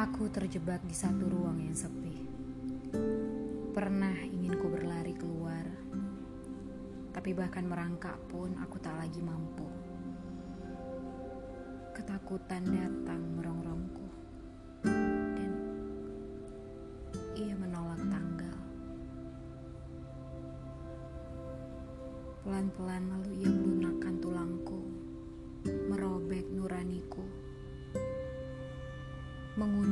Aku terjebak di satu ruang yang sepi. Pernah ingin ku berlari keluar, tapi bahkan merangkak pun aku tak lagi mampu. Ketakutan datang merongrongku, dan ia menolak tanggal. Pelan-pelan lalu ia melunakkan tulangku, merobek nuraniku mengunyah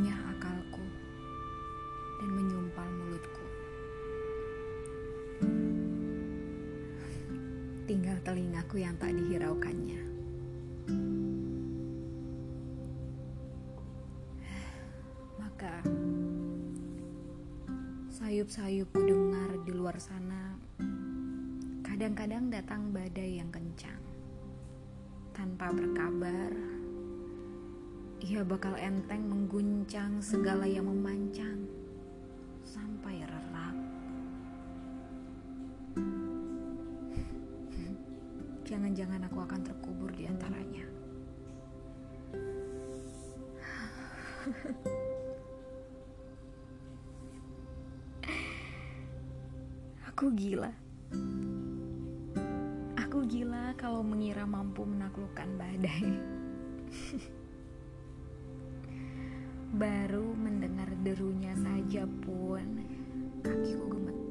Tinggal telingaku yang tak dihiraukannya. Maka sayup-sayupku dengar di luar sana kadang-kadang datang badai yang kencang tanpa berkabar ia bakal enteng mengguncang segala yang memancang sampai Jangan-jangan aku akan terkubur di antaranya. Aku gila. Aku gila kalau mengira mampu menaklukkan badai. Baru mendengar derunya saja pun kakiku gemetar.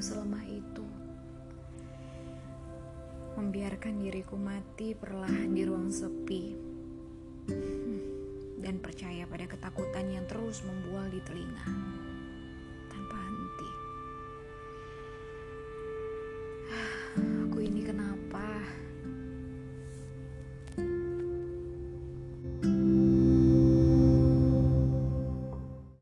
Selemah itu. Membiarkan diriku mati perlahan di ruang sepi dan percaya pada ketakutan yang terus membual di telinga.